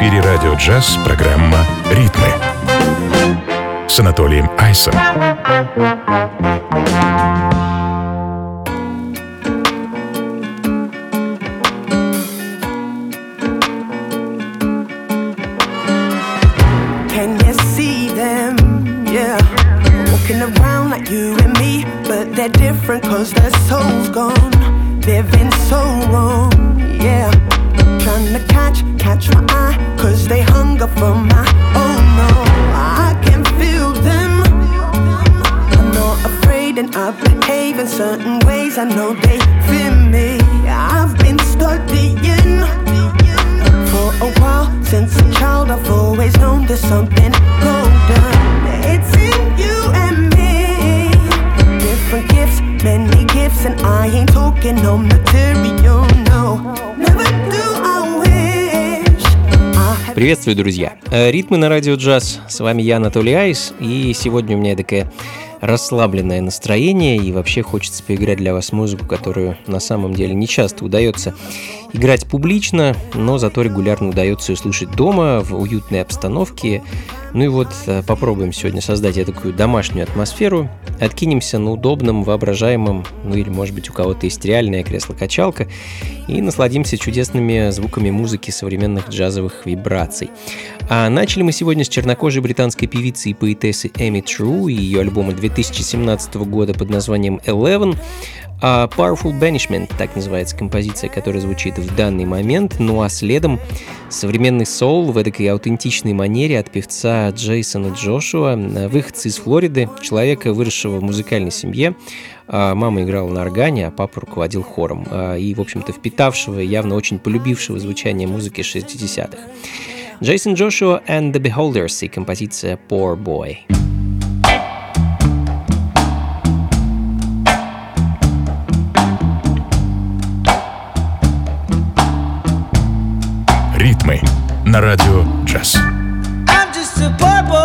эфире радио джаз программа «Ритмы» с Анатолием Айсом. Can you see them? Yeah. Walking around like you and me, but they're different cause their soul's gone. Living so wrong, yeah. To catch, catch my eye, cause they hunger for my, oh no. I can feel them. I'm not afraid and I behave in certain ways. I know they fear me. I've been studying for a while. Since a child, I've always known there's something golden. It's in you and me. Different gifts, many gifts, and I ain't talking no material, no. Приветствую, друзья! Э, Ритмы на радио джаз. С вами я, Анатолий Айс, и сегодня у меня такое расслабленное настроение, и вообще хочется поиграть для вас музыку, которую на самом деле не часто удается играть публично, но зато регулярно удается услышать дома, в уютной обстановке. Ну и вот э, попробуем сегодня создать такую домашнюю атмосферу, откинемся на удобном, воображаемом, ну или может быть у кого-то есть реальное кресло-качалка, и насладимся чудесными звуками музыки современных джазовых вибраций. А начали мы сегодня с чернокожей британской певицы и поэтессы Эми Тру и ее альбома 2017 года под названием Eleven. А Powerful Banishment, так называется композиция, которая звучит в данный момент. Ну а следом современный соул в этой аутентичной манере от певца Джейсона Джошуа, выходца из Флориды, человека, выросшего в музыкальной семье. А Мама играла на органе, а папа руководил хором. А, И, в общем-то, впитавшего, явно очень полюбившего звучание музыки 60-х. Джейсон Джошуа and the Beholders и композиция Poor Boy. Ритмы на радио джаз. I'm just a poor boy.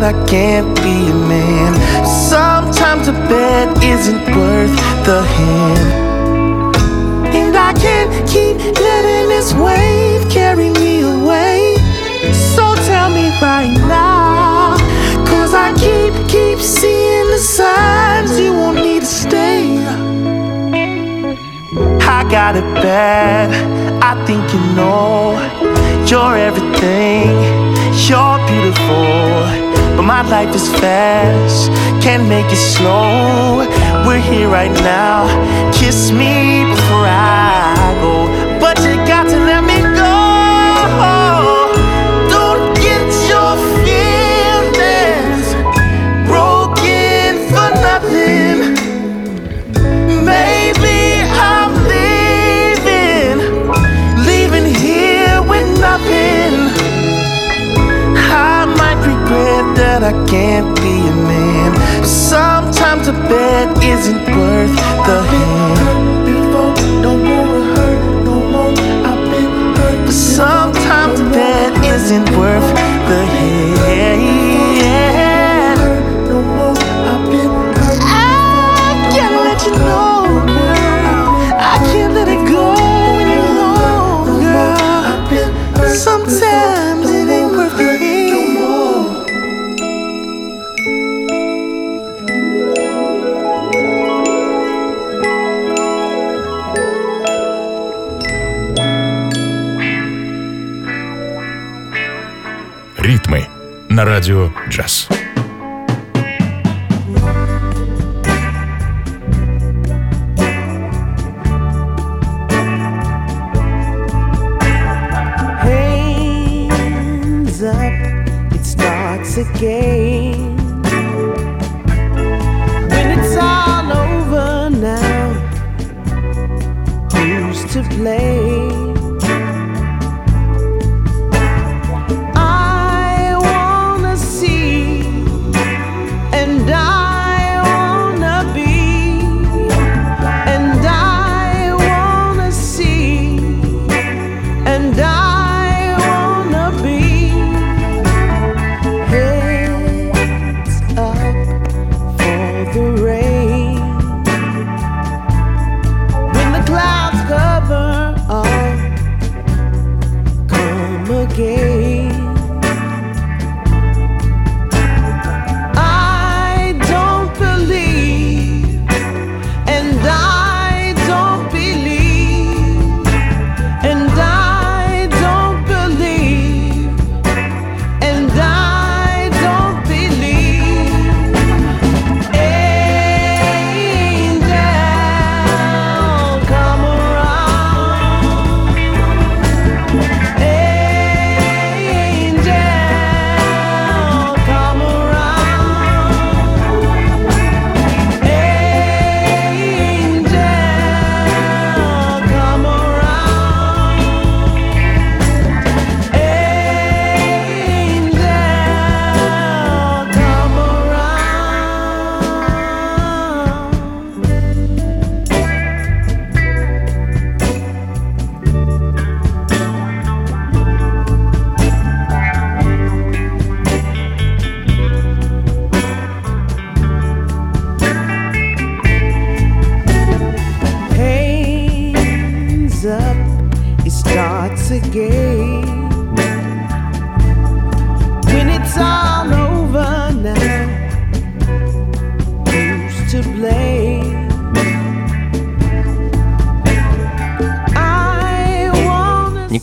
That I can't be a man. Sometimes a bed isn't worth the hand. And I can't keep letting this wave carry me away. So tell me right now. Cause I keep, keep seeing the signs you want me to stay. I got it bad. I think you know you're everything. You're beautiful, but my life is fast. Can't make it slow. We're here right now. Kiss me before I that I can't be a man. Sometimes a bed isn't worth the hand. Before, don't wanna hurt no more. I've been hurt. But sometimes a bed isn't worth the hand. на радио джаз. hands up, it starts again. When it's all over now, who's to blame?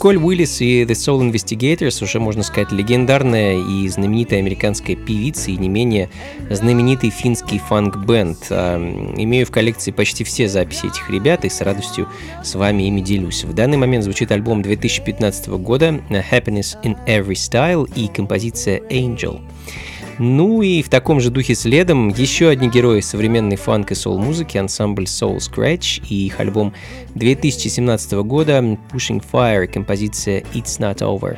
Николь Уиллис и The Soul Investigators уже, можно сказать, легендарная и знаменитая американская певица и не менее знаменитый финский фанк-бенд. А, имею в коллекции почти все записи этих ребят и с радостью с вами ими делюсь. В данный момент звучит альбом 2015 года Happiness in Every Style и композиция Angel. Ну и в таком же духе следом еще одни герои современной фанк и соул-музыки, ансамбль Soul Scratch и их альбом 2017 года Pushing Fire, композиция It's Not Over.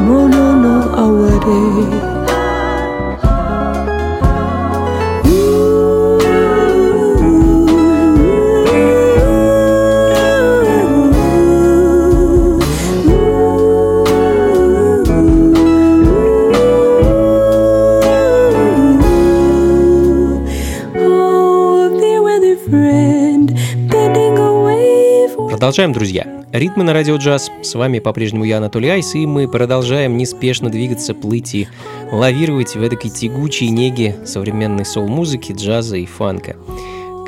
monono aware Продолжаем, друзья. Ритмы на радио джаз. С вами по-прежнему я, Анатолий Айс, и мы продолжаем неспешно двигаться, плыть и лавировать в этой тягучей неге современной соул-музыки, джаза и фанка.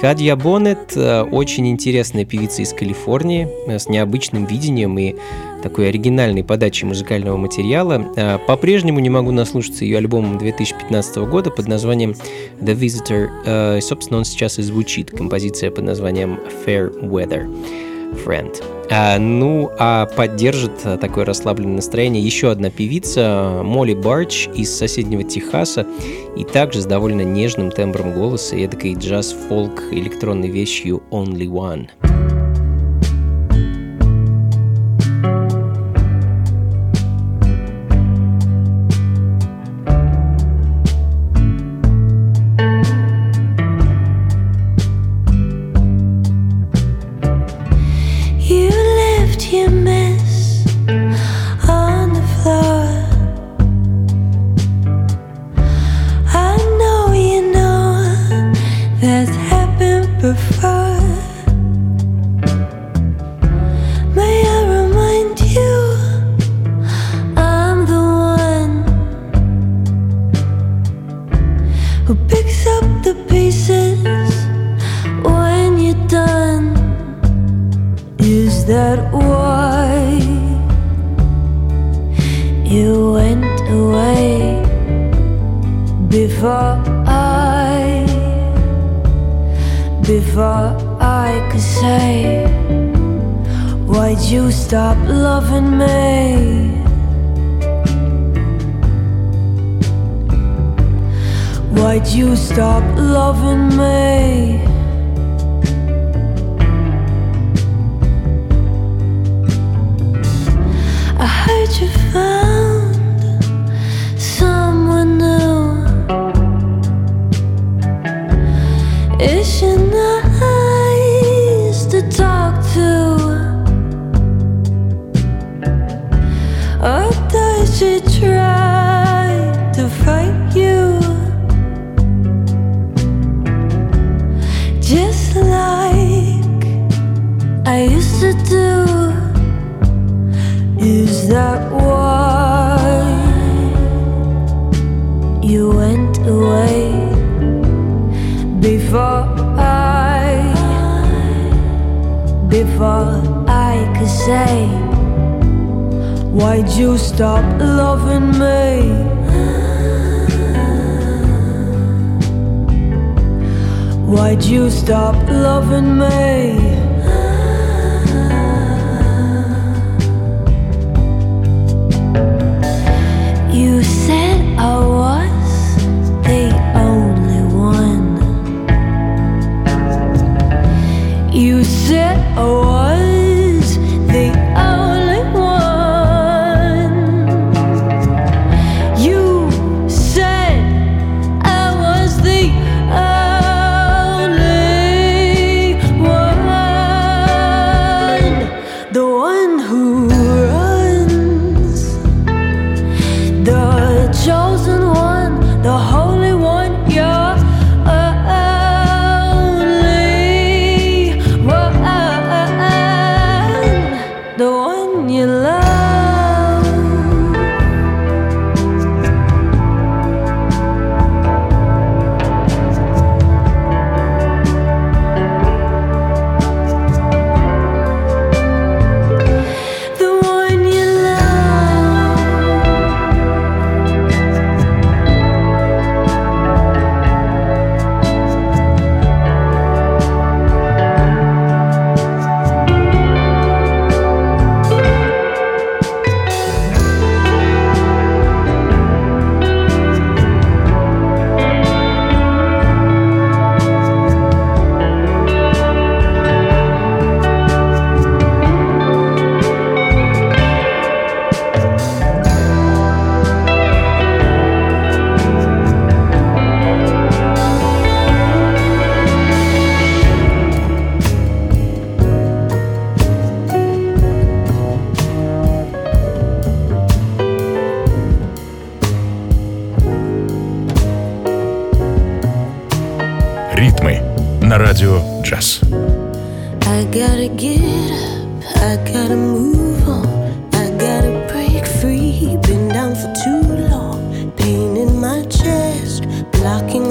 Кадья Боннет э, очень интересная певица из Калифорнии э, с необычным видением и такой оригинальной подачей музыкального материала. Э, По-прежнему не могу наслушаться ее альбомом 2015 года под названием The Visitor. Собственно, он сейчас и звучит. Композиция под названием Fair Weather Friend. А, ну, а поддержит а, такое расслабленное настроение еще одна певица, Молли Барч из соседнего Техаса, и также с довольно нежным тембром голоса и эдакой джаз-фолк электронной вещью Only One. That why you went away before I, before I could say, Why'd you stop loving me? Why'd you stop loving me? Goodbye. all I could say. Why'd you stop loving me? Why'd you stop loving me? lacking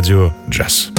радио «Джаз».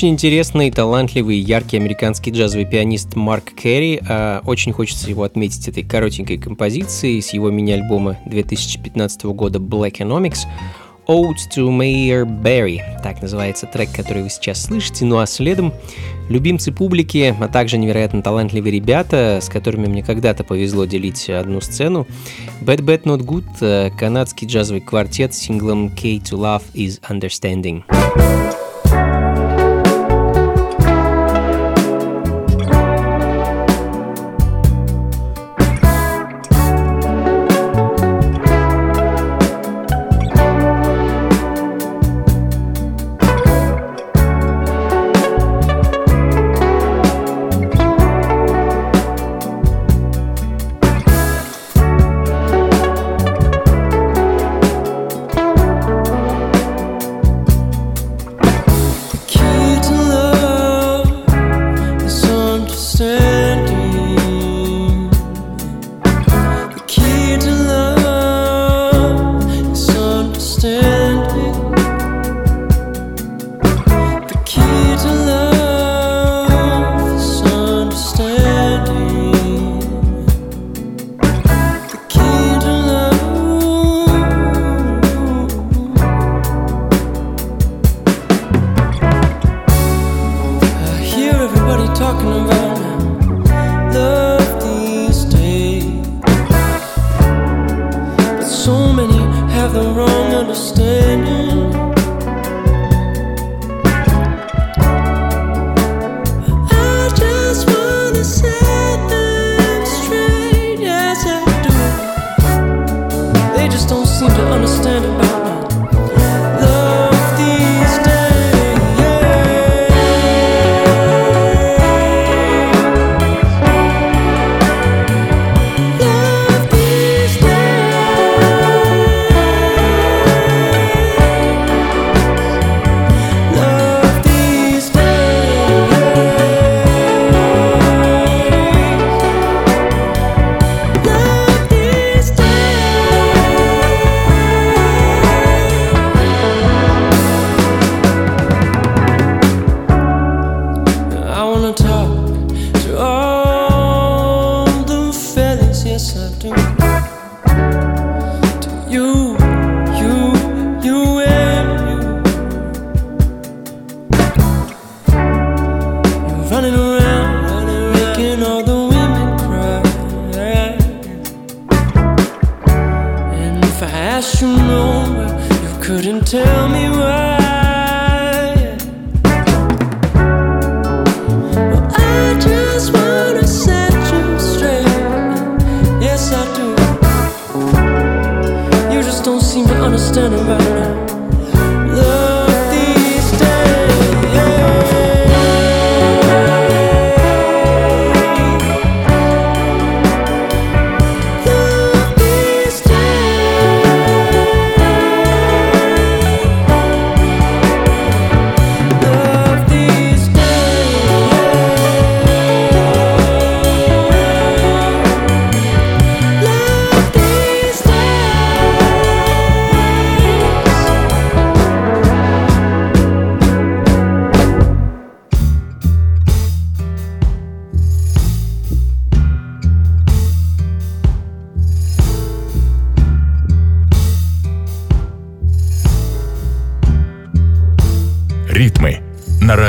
Очень интересный, талантливый, яркий американский джазовый пианист Марк Керри. А, очень хочется его отметить этой коротенькой композицией с его мини-альбома 2015 года Black Economics. Ode to Mayor Barry. Так называется трек, который вы сейчас слышите. Ну а следом любимцы публики, а также невероятно талантливые ребята, с которыми мне когда-то повезло делить одну сцену. Bad Bad Not Good, э, канадский джазовый квартет с синглом K to Love is Understanding.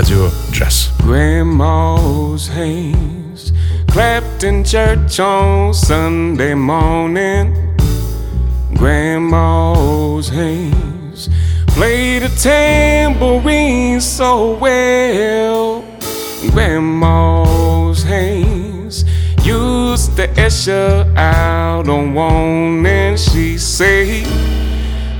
радио джаз. Grandma's hands clapped in church on Sunday morning. Grandma's hands played a tambourine so well. Grandma's hands used to usher out on one, and she said,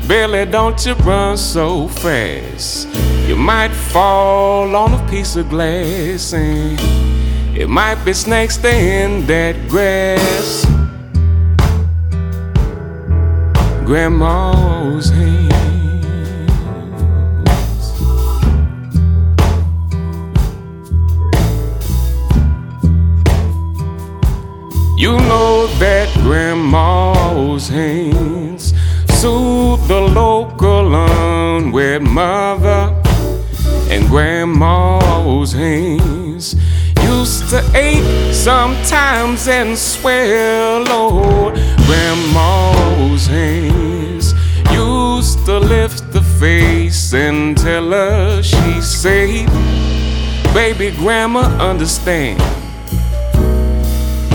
Billy, don't you run so fast. You might fall on a piece of glass, and it might be snakes in that grass. Grandma's hands. You know that grandma's hands soothe the local unwed mother, grandma's hands used to ache sometimes and swell. Oh, grandma's hands used to lift the face and tell her she said, Baby, grandma, understand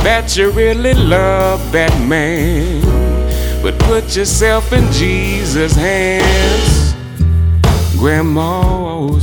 that you really love that man. But put yourself in Jesus' hands, Grandma's o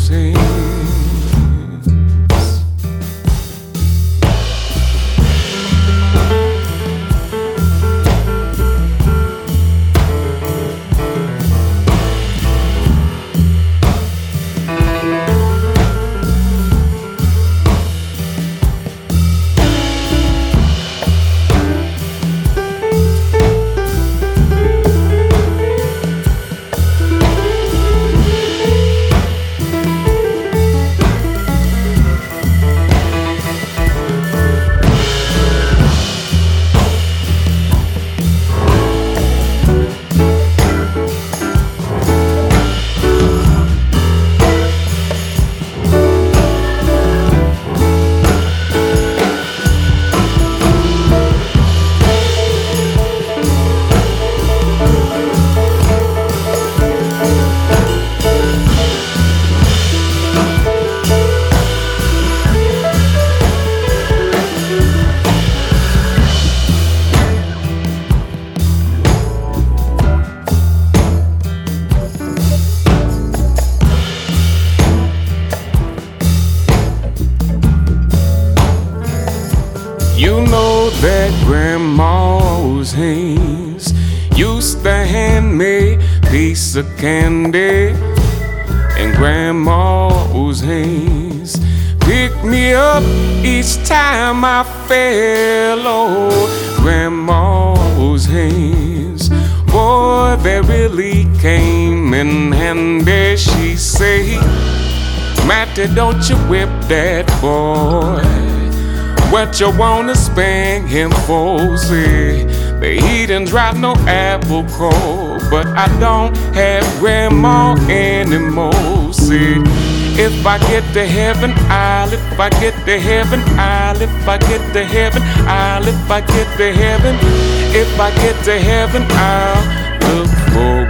Don't you whip that boy. What you wanna spank him for? See, they he didn't drop no apple core, but I don't have grandma anymore. See, if I get to heaven, I'll. If I get to heaven, I'll. If I get to heaven, I'll. If I get to heaven, if I get to heaven, I'll look for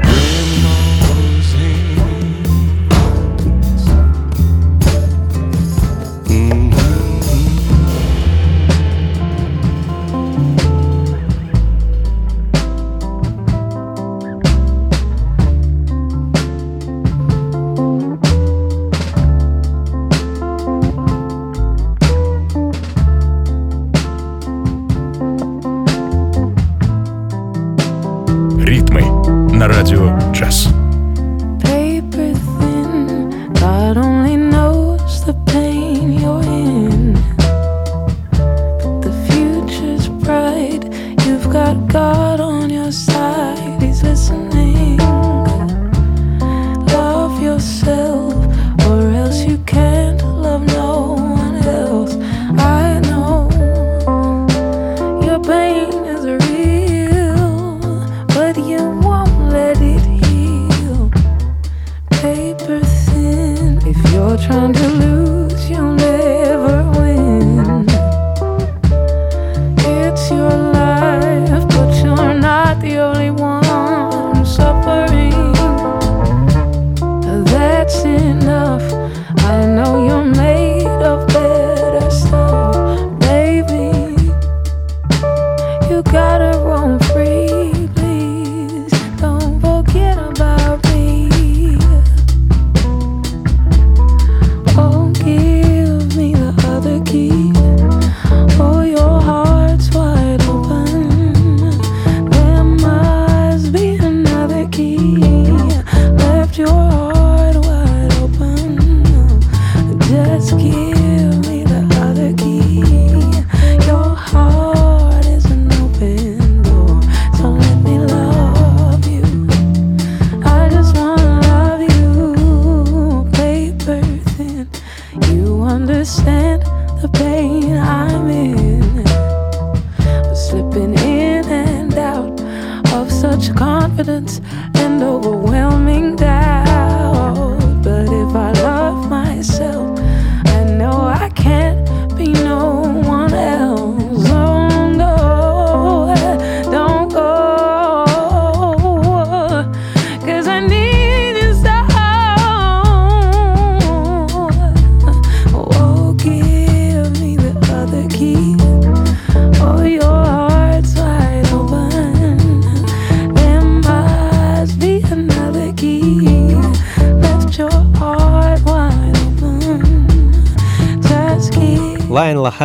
your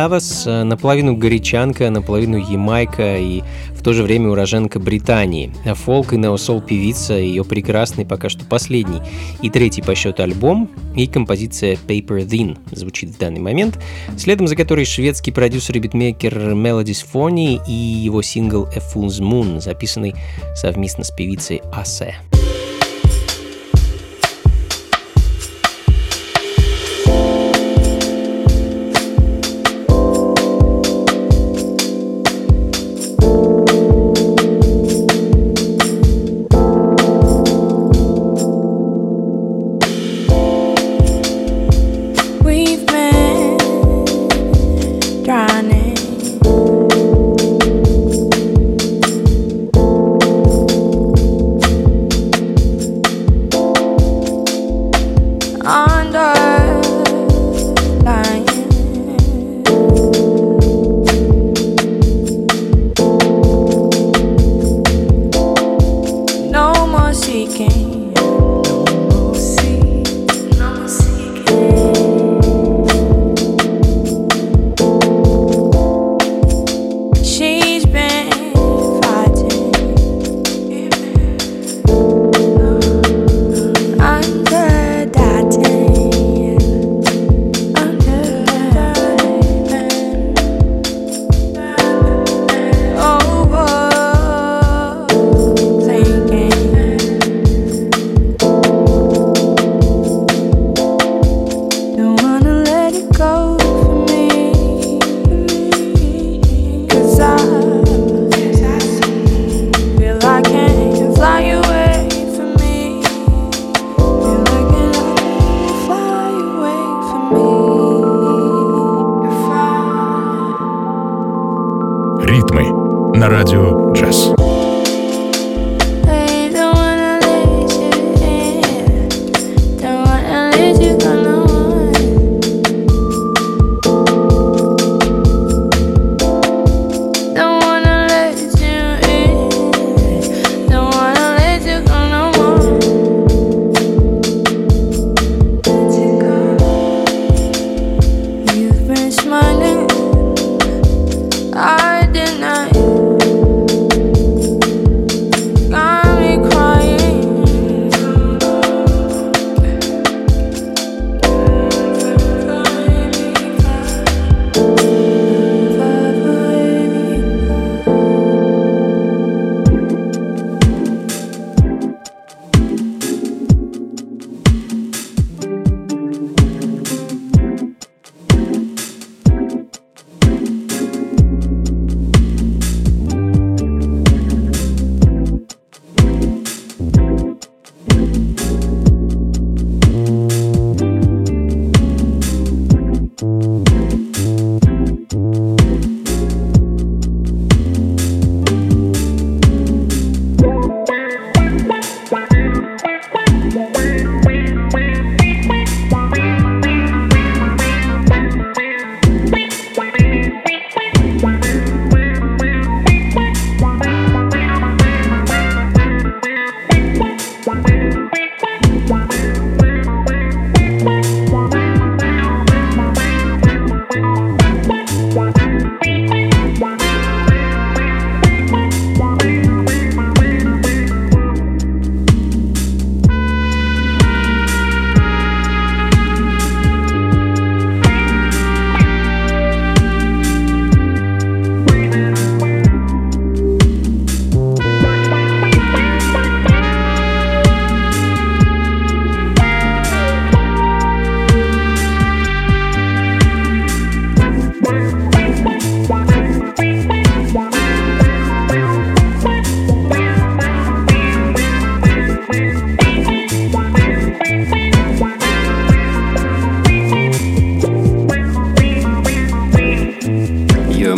Хавас э, наполовину горячанка, наполовину ямайка и в то же время уроженка Британии. Фолк и неосол певица, ее прекрасный пока что последний и третий по счету альбом и композиция Paper Thin звучит в данный момент, следом за которой шведский продюсер и битмейкер Melodies Phony и его сингл A Fool's Moon, записанный совместно с певицей Асе. trying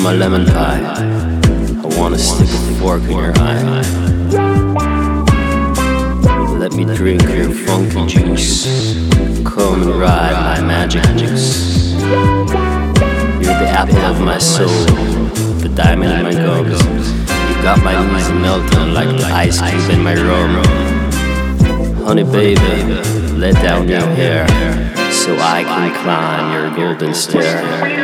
my lemon pie. I wanna stick a fork in your eye. Let me drink your funky juice. Come and ride my magic juice. You're the apple of my soul, the diamond in my gums. You got my knees melting like the ice cube in my rum. Honey baby, let down your hair so I can climb your golden stair.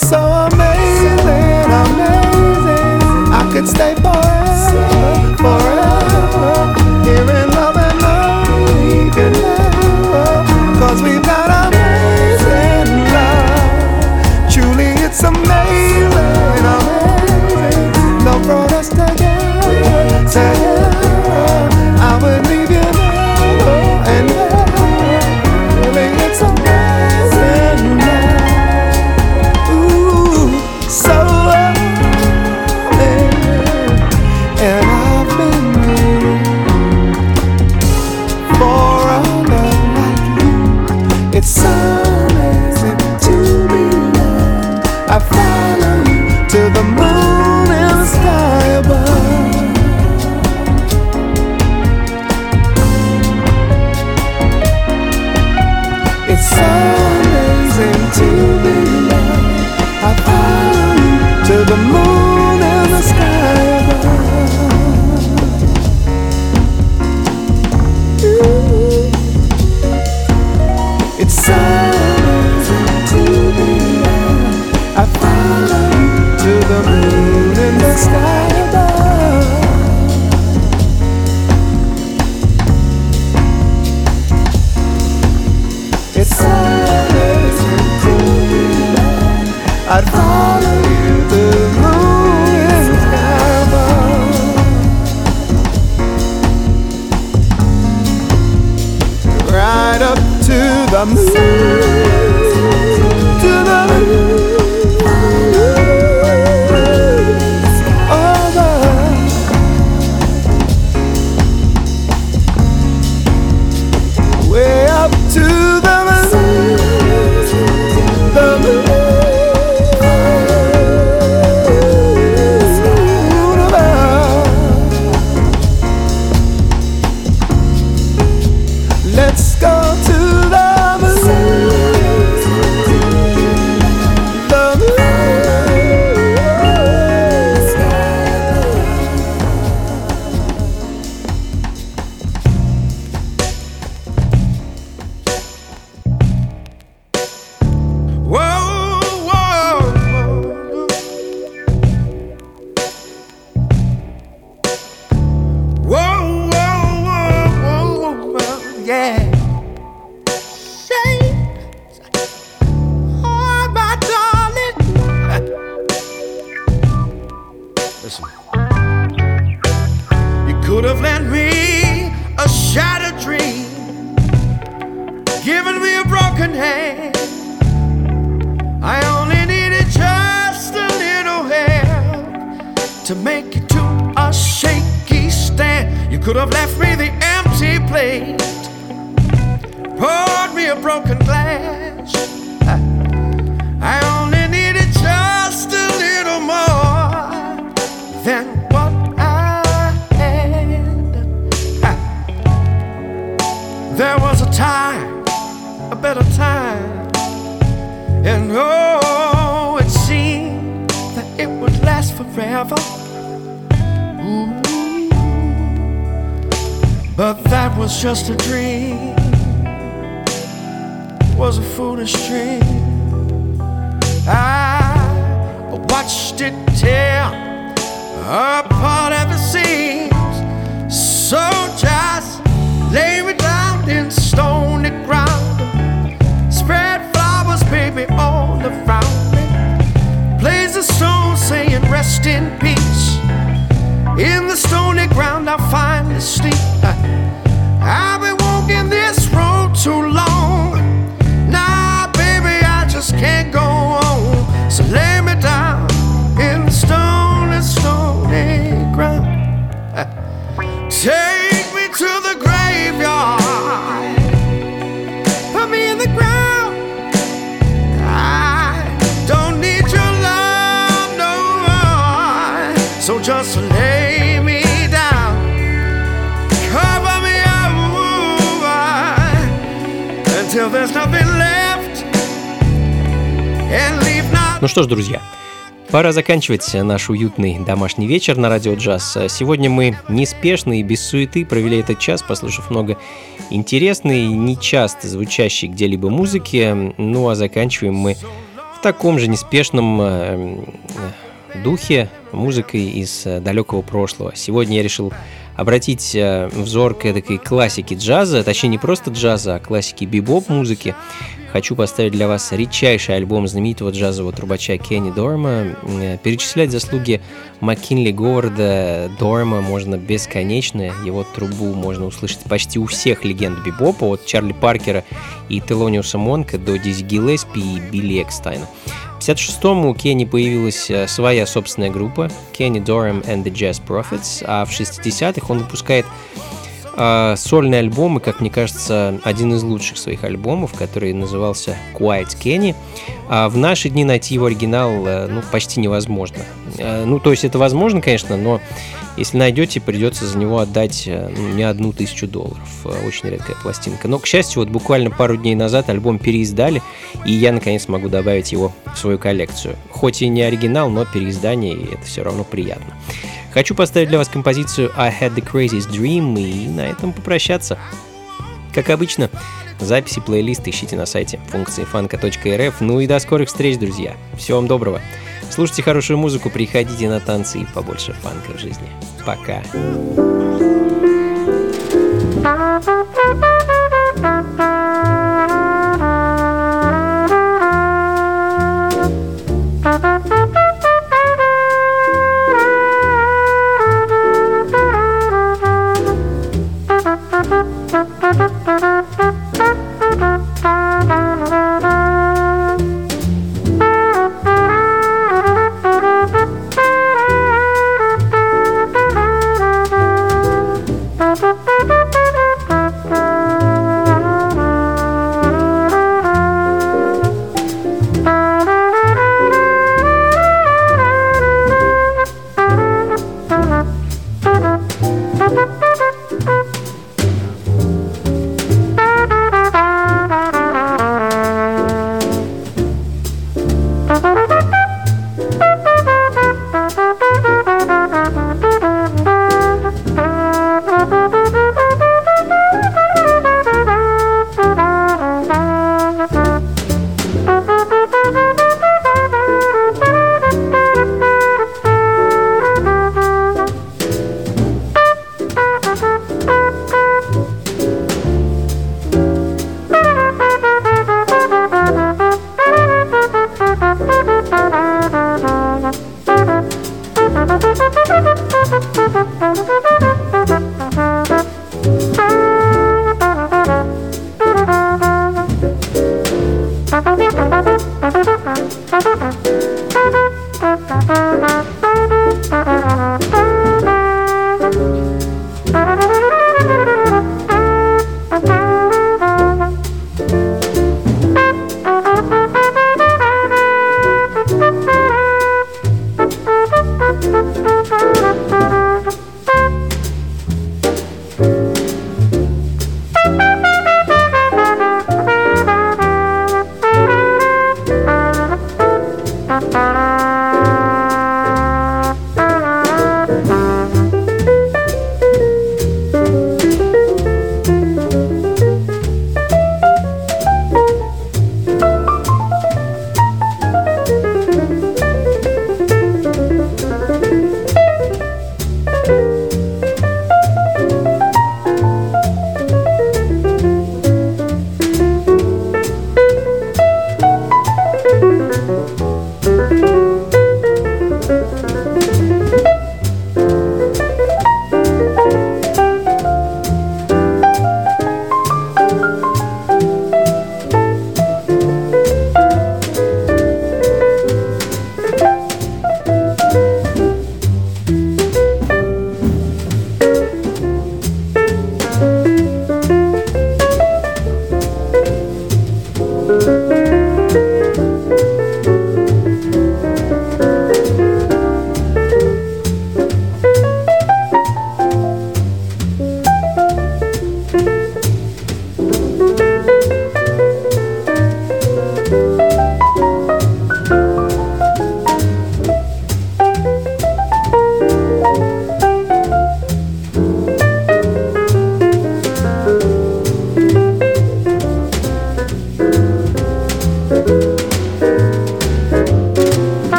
It's But that was just a dream, was a foolish dream. I watched it tear apart at the seams. So just lay me down in stony ground. Spread flowers, baby, all around me. Blaze a stone saying, Rest in peace. In the stony ground, I'll finally sleep. I've been walking this road too long. Nah, baby, I just can't go on. So lay me down in the stony, stony ground. Take Ну что ж, друзья, пора заканчивать наш уютный домашний вечер на радио джаз. Сегодня мы неспешно и без суеты провели этот час, послушав много интересной, нечасто звучащей где-либо музыки. Ну а заканчиваем мы в таком же неспешном э, духе музыкой из э, далекого прошлого. Сегодня я решил обратить э, взор к этой классике джаза, точнее не просто джаза, а классики бибоп-музыки. Хочу поставить для вас редчайший альбом знаменитого джазового трубача Кенни Дорма. Э, Перечислять заслуги Маккинли Говарда Дорма можно бесконечно. Его трубу можно услышать почти у всех легенд бибопа, от Чарли Паркера и Телониуса Монка до Дизи Гиллеспи и Билли Экстайна. В 1956-му у Кенни появилась э, своя собственная группа Kenny Dorham and the Jazz Prophets, а в 60-х он выпускает э, сольный альбом и, как мне кажется, один из лучших своих альбомов, который назывался Quiet Kenny. А в наши дни найти его оригинал э, ну, почти невозможно. Э, ну, то есть это возможно, конечно, но если найдете, придется за него отдать э, не одну тысячу долларов. Очень редкая пластинка. Но, к счастью, вот буквально пару дней назад альбом переиздали, и я, наконец, могу добавить его в свою коллекцию. Хоть и не оригинал, но переиздание, и это все равно приятно. Хочу поставить для вас композицию I Had the Craziest Dream и на этом попрощаться. Как обычно, записи плейлиста ищите на сайте функции фанка.рф. Ну и до скорых встреч, друзья. Всего вам доброго. Слушайте хорошую музыку, приходите на танцы и побольше фанка в жизни. Пока.